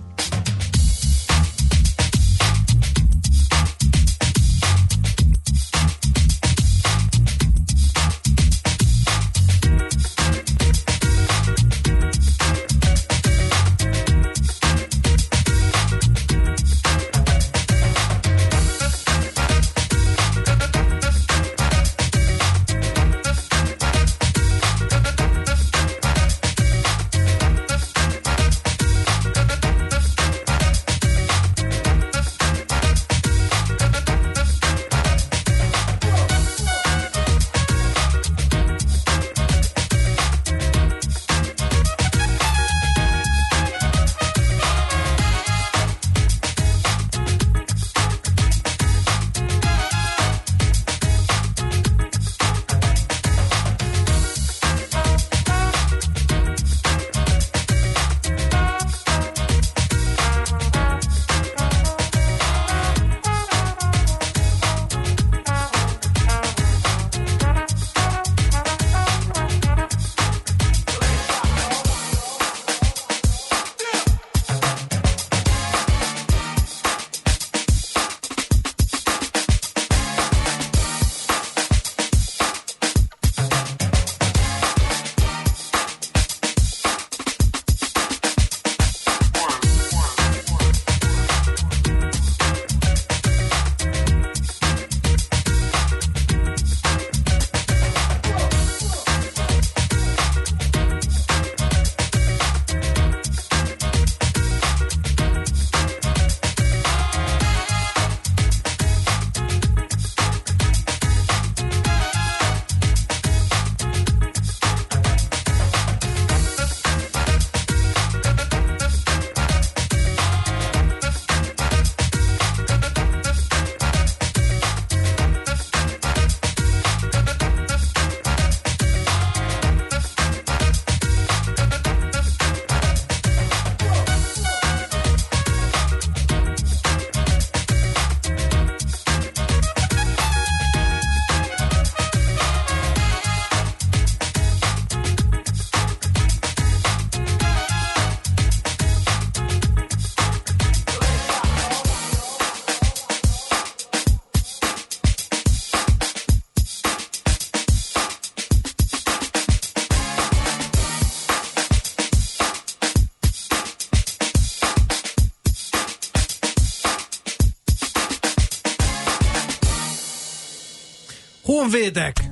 Honvédek,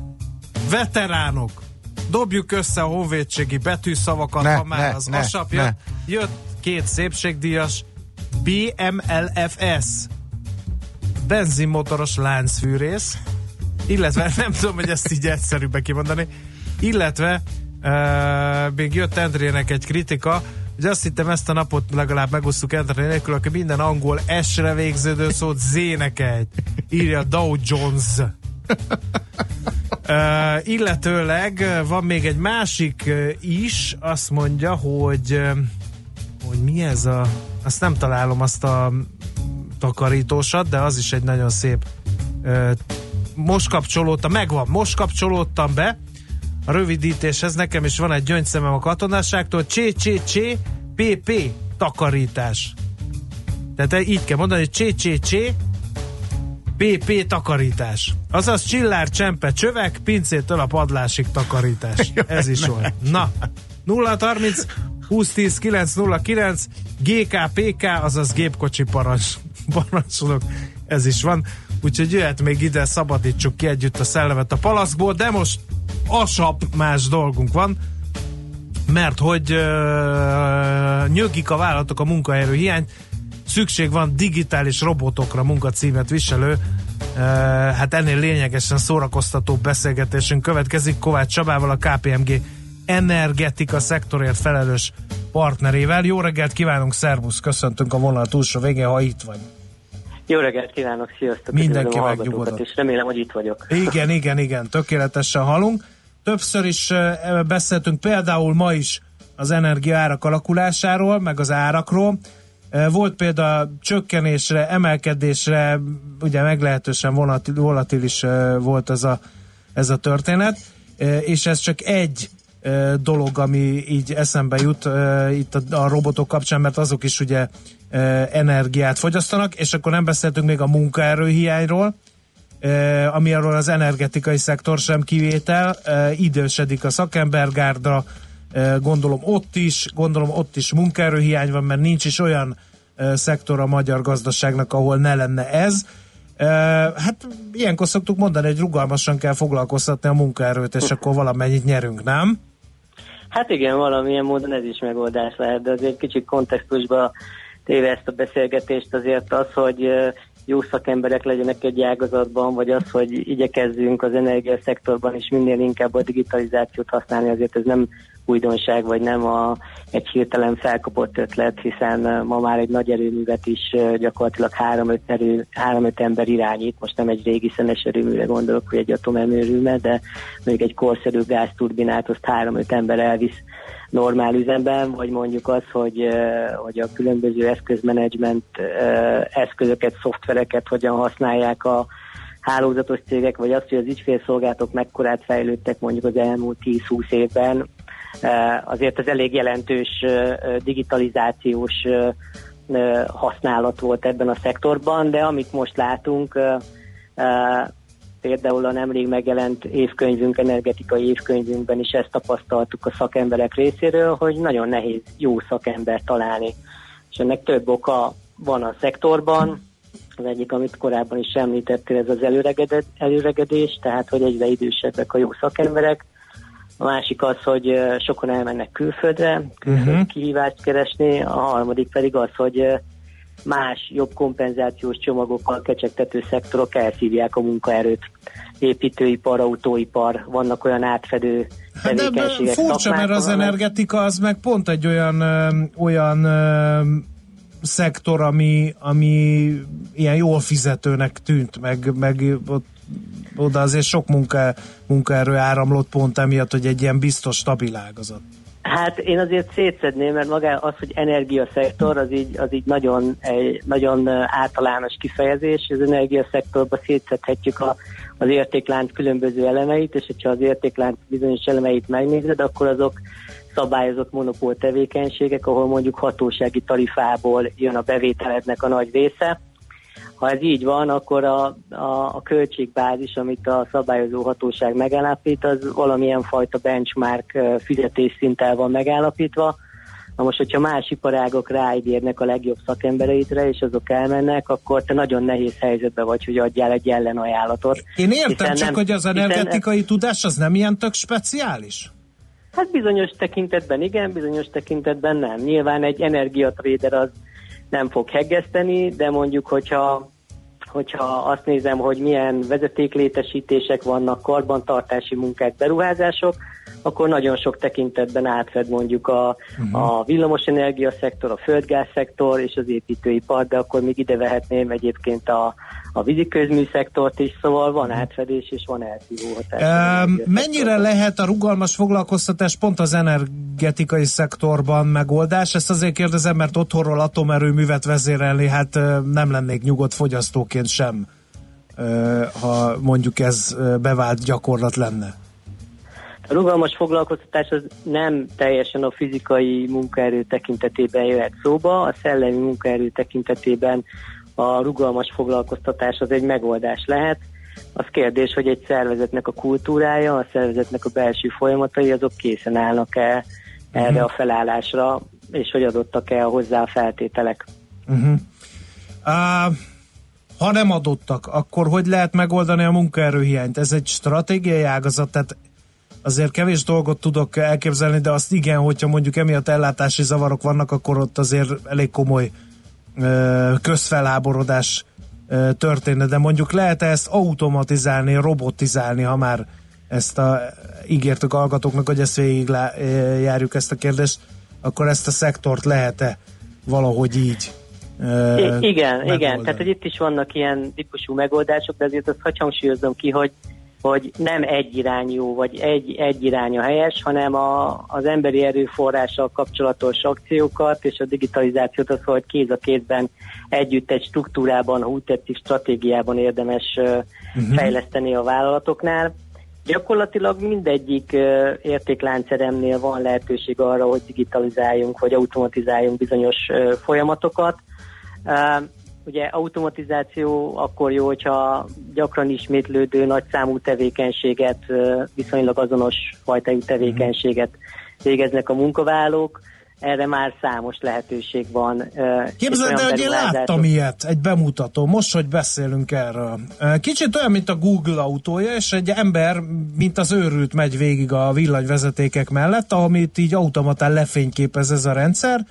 veteránok, dobjuk össze a honvédségi betűszavakat, Ne, ha már ne, az ne, asap ne. jött. Két szépségdíjas BMLFS benzinmotoros láncfűrész, illetve nem tudom, hogy ezt így egyszerűbbe kimondani, illetve uh, még jött Endrének egy kritika, hogy azt hittem ezt a napot legalább megosztuk Endré nélkül, aki minden angol S-re végződő szót Z-nek egy. Írja Dow Jones. Uh, illetőleg van még egy másik is, azt mondja, hogy hogy mi ez a azt nem találom azt a takarítósat, de az is egy nagyon szép uh, most kapcsolódtam, megvan, most kapcsolódtam be a rövidítéshez, nekem is van egy gyöngyszemem a katonásságtól, CCC PP takarítás. Tehát így kell mondani, hogy CCC PP takarítás. Azaz csillár, csempe, csövek, pincétől a padlásig takarítás. Ez is volt. Na, 0 30 20 10 909 GKPK, azaz gépkocsi parancs, parancsnok. Ez is van. Úgyhogy jöhet még ide, szabadítsuk ki együtt a szellemet a palaszkból, de most asap más dolgunk van, mert hogy uh, nyögik a vállalatok a munkaerő hiányt, szükség van digitális robotokra munkacímet viselő, hát ennél lényegesen szórakoztató beszélgetésünk következik Kovács Csabával, a KPMG energetika szektorért felelős partnerével. Jó reggelt kívánunk, szervusz, köszöntünk a vonal túlsó végén, ha itt vagy. Jó reggelt kívánok, sziasztok! Mindenki megnyugodott. És remélem, hogy itt vagyok. Igen, igen, igen, tökéletesen halunk. Többször is beszéltünk például ma is az energiaárak alakulásáról, meg az árakról. Volt példa csökkenésre, emelkedésre, ugye meglehetősen volatil, volatilis volt ez a, ez a történet, és ez csak egy dolog, ami így eszembe jut itt a, a robotok kapcsán, mert azok is ugye energiát fogyasztanak, és akkor nem beszéltünk még a munkaerőhiányról, ami arról az energetikai szektor sem kivétel, idősedik a szakembergárda, gondolom ott is, gondolom ott is munkaerőhiány van, mert nincs is olyan szektor a magyar gazdaságnak, ahol ne lenne ez. Hát ilyenkor szoktuk mondani, hogy rugalmasan kell foglalkoztatni a munkaerőt, és akkor valamennyit nyerünk, nem? Hát igen, valamilyen módon ez is megoldás lehet, de azért kicsit kontextusba téve ezt a beszélgetést azért az, hogy jó szakemberek legyenek egy ágazatban, vagy az, hogy igyekezzünk az energiaszektorban is minél inkább a digitalizációt használni, azért ez nem újdonság, vagy nem a, egy hirtelen felkapott ötlet, hiszen ma már egy nagy erőművet is gyakorlatilag három-öt, erő, három-öt ember irányít, most nem egy régi szenes erőműre gondolok, vagy egy atomerőműre, de még egy korszerű gázturbinát azt három-öt ember elvisz normál üzemben, vagy mondjuk az, hogy, hogy a különböző eszközmenedzsment eszközöket, szoftvereket hogyan használják a hálózatos cégek, vagy azt, hogy az ügyfélszolgálatok mekkorát fejlődtek mondjuk az elmúlt 10-20 évben, azért ez elég jelentős digitalizációs használat volt ebben a szektorban, de amit most látunk, például a nemrég megjelent évkönyvünk, energetikai évkönyvünkben is ezt tapasztaltuk a szakemberek részéről, hogy nagyon nehéz jó szakember találni. És ennek több oka van a szektorban. Az egyik, amit korábban is említettél, ez az előregedés, tehát hogy egyre idősebbek a jó szakemberek. A másik az, hogy sokan elmennek külföldre, külföldi Mhm. kihívást keresni, a harmadik pedig az, hogy más, jobb kompenzációs csomagokkal kecsegtető szektorok elszívják a munkaerőt. Építőipar, autóipar, vannak olyan átfedő Hát de tevékenységek. furcsa, szakmák, mert az energetika az meg pont egy olyan, olyan szektor, ami, ami ilyen jól fizetőnek tűnt, meg, meg ott, oda azért sok munka, munkaerő áramlott pont emiatt, hogy egy ilyen biztos, stabil ágazat. Hát én azért szétszedném, mert maga az, hogy energiaszektor, az így, az így nagyon, egy, nagyon általános kifejezés. Az energiaszektorban szétszedhetjük a, az értéklánc különböző elemeit, és hogyha az értéklánc bizonyos elemeit megnézed, akkor azok szabályozott monopól tevékenységek, ahol mondjuk hatósági tarifából jön a bevételednek a nagy része. Ha ez így van, akkor a, a, a költségbázis, amit a szabályozó hatóság megállapít, az valamilyen fajta benchmark fizetésszinttel van megállapítva, Na most, hogyha más iparágok ráígérnek a legjobb szakembereidre, és azok elmennek, akkor te nagyon nehéz helyzetben vagy, hogy adjál egy ellenajánlatot. Én értem, Hiszen csak nem- hogy az hiszen- energetikai tudás az nem ilyen tök speciális? Hát bizonyos tekintetben igen, bizonyos tekintetben nem. Nyilván egy energiatréder az nem fog heggeszteni, de mondjuk, hogyha hogyha azt nézem, hogy milyen vezetéklétesítések vannak, karbantartási munkák, beruházások, akkor nagyon sok tekintetben átfed mondjuk a, a villamosenergia szektor, a földgáz szektor és az építőipar, de akkor még ide vehetném egyébként a, a víziközmű szektort is, szóval van átfedés és van elszívó hatás. Mennyire lehet a rugalmas foglalkoztatás pont az energetikai szektorban megoldás? Ezt azért kérdezem, mert otthonról atomerőművet vezérelni, hát nem lennék nyugodt fogyasztóként sem, ha mondjuk ez bevált gyakorlat lenne. A rugalmas foglalkoztatás az nem teljesen a fizikai munkaerő tekintetében jöhet szóba, a szellemi munkaerő tekintetében a rugalmas foglalkoztatás az egy megoldás lehet. Az kérdés, hogy egy szervezetnek a kultúrája, a szervezetnek a belső folyamatai, azok készen állnak-e erre a felállásra, és hogy adottak-e hozzá a feltételek. Uh-huh. Uh, ha nem adottak, akkor hogy lehet megoldani a munkaerőhiányt? Ez egy stratégiai ágazat, tehát azért kevés dolgot tudok elképzelni, de azt igen, hogyha mondjuk emiatt ellátási zavarok vannak, akkor ott azért elég komoly közfelháborodás történne, de mondjuk lehet ezt automatizálni, robotizálni, ha már ezt a, ígértük a hallgatóknak, hogy ezt végig lá- járjuk ezt a kérdést, akkor ezt a szektort lehet-e valahogy így I- igen, megoldani? igen, tehát hogy itt is vannak ilyen típusú megoldások, de azért azt hagy hangsúlyozom ki, hogy hogy nem egyirányú, vagy egy, egy irány a helyes, hanem a, az emberi erőforrással kapcsolatos akciókat és a digitalizációt az, hogy kéz a kézben együtt egy struktúrában, ha úgy tetszik, stratégiában érdemes uh, Mhm. fejleszteni a vállalatoknál. Gyakorlatilag mindegyik értékláncszeremnél van lehetőség arra, hogy digitalizáljunk, vagy automatizáljunk bizonyos folyamatokat. Ugye automatizáció akkor jó, hogyha gyakran ismétlődő nagy számú tevékenységet, viszonylag azonos fajtájú tevékenységet végeznek a munkavállalók. Erre már számos lehetőség van. Képzeld el, hogy én láttam ilyet, egy bemutató, most, hogy beszélünk erről. Kicsit olyan, mint a Google autója, és egy ember, mint az őrült megy végig a villanyvezetékek mellett, amit így automatán lefényképez ez a rendszer,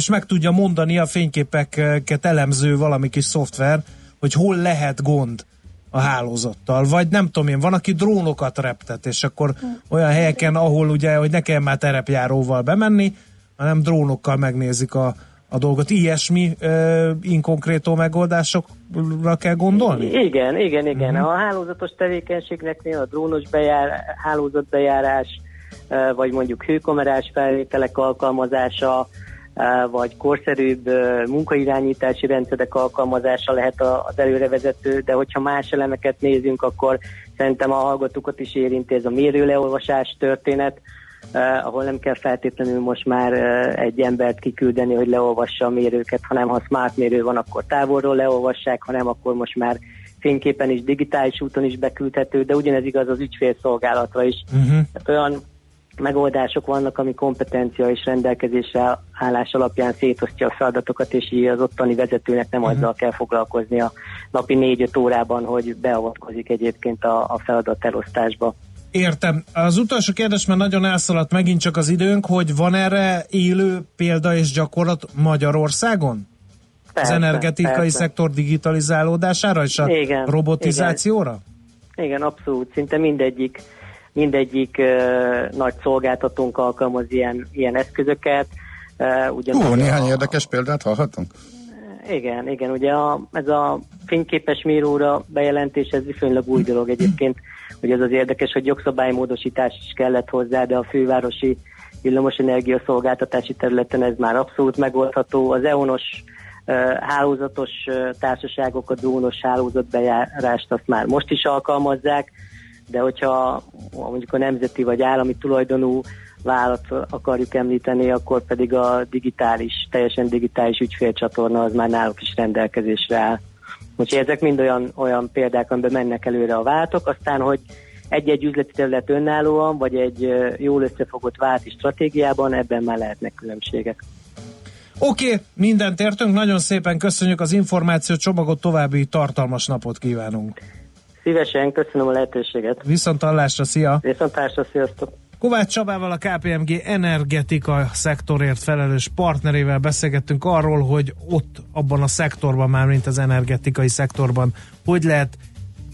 és meg tudja mondani a fényképeket elemző valami kis szoftver, hogy hol lehet gond a hálózattal, vagy nem tudom én, van, aki drónokat reptet, és akkor olyan helyeken, ahol ugye, hogy ne kell már terepjáróval bemenni, hanem drónokkal megnézik a, a dolgot. Ilyesmi uh, inkonkrétó megoldásokra kell gondolni? Igen, igen, igen. Mhm. A hálózatos tevékenységeknél a drónos bejár, hálózatbejárás, vagy mondjuk hőkamerás felvételek alkalmazása, vagy korszerűbb eh, munkairányítási rendszerek alkalmazása lehet az előrevezető, de hogyha más elemeket nézünk, akkor szerintem a hallgatókat is érinti ez a mérőleolvasás történet, eh, ahol nem kell feltétlenül most már eh, egy embert kiküldeni, hogy leolvassa a mérőket, hanem ha smart mérő van, akkor távolról leolvassák, hanem akkor most már fényképen is, digitális úton is beküldhető, de ugyanez igaz az ügyfélszolgálatra is. Uh-huh. Tehát olyan megoldások vannak, ami kompetencia és rendelkezésre állás alapján szétosztja a feladatokat, és így az ottani vezetőnek nem Mhm. azzal kell foglalkozni a napi négy-öt órában, hogy beavatkozik egyébként a, a feladat elosztásba. Értem. Az utolsó kérdés, mert nagyon elszaladt megint csak az időnk, hogy van erre élő példa és gyakorlat Magyarországon? Persze, az energetikai persze. szektor digitalizálódására és a Igen, robotizációra? Igen, abszolút. Szinte mindegyik, mindegyik uh, nagy szolgáltatónk alkalmaz ilyen, ilyen eszközöket. Uh, ugyanúgy Hú, a- néhány érdekes példát hallhatunk? Igen, igen, ugye a, ez a fényképes méróra bejelentés, ez viszonylag új dolog egyébként, hogy ez az érdekes, hogy jogszabálymódosítás is kellett hozzá, de a fővárosi villamosenergia szolgáltatási területen ez már abszolút megoldható. Az EONOS hálózatos társaságok a drónos hálózatbejárást azt már most is alkalmazzák, de hogyha mondjuk a nemzeti vagy állami tulajdonú vállalat akarjuk említeni, akkor pedig a digitális, teljesen digitális ügyfélcsatorna az már náluk is rendelkezésre áll. Úgyhogy ezek mind olyan, olyan példák, amiben mennek előre a váltok, aztán, hogy egy-egy üzleti terület önállóan, vagy egy jól összefogott válti stratégiában, ebben már lehetnek különbségek. Oké, okay, mindent értünk, nagyon szépen köszönjük az információ csomagot, további tartalmas napot kívánunk. Szívesen, köszönöm a lehetőséget. Viszont hallásra, szia! Viszont hallásra, sziasztok! Kovács Csabával, a KPMG energetika szektorért felelős partnerével beszélgettünk arról, hogy ott abban a szektorban, már mint az energetikai szektorban, hogy lehet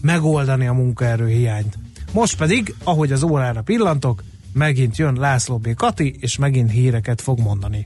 megoldani a munkaerő hiányt. Most pedig, ahogy az órára pillantok, megint jön László B. Kati, és megint híreket fog mondani.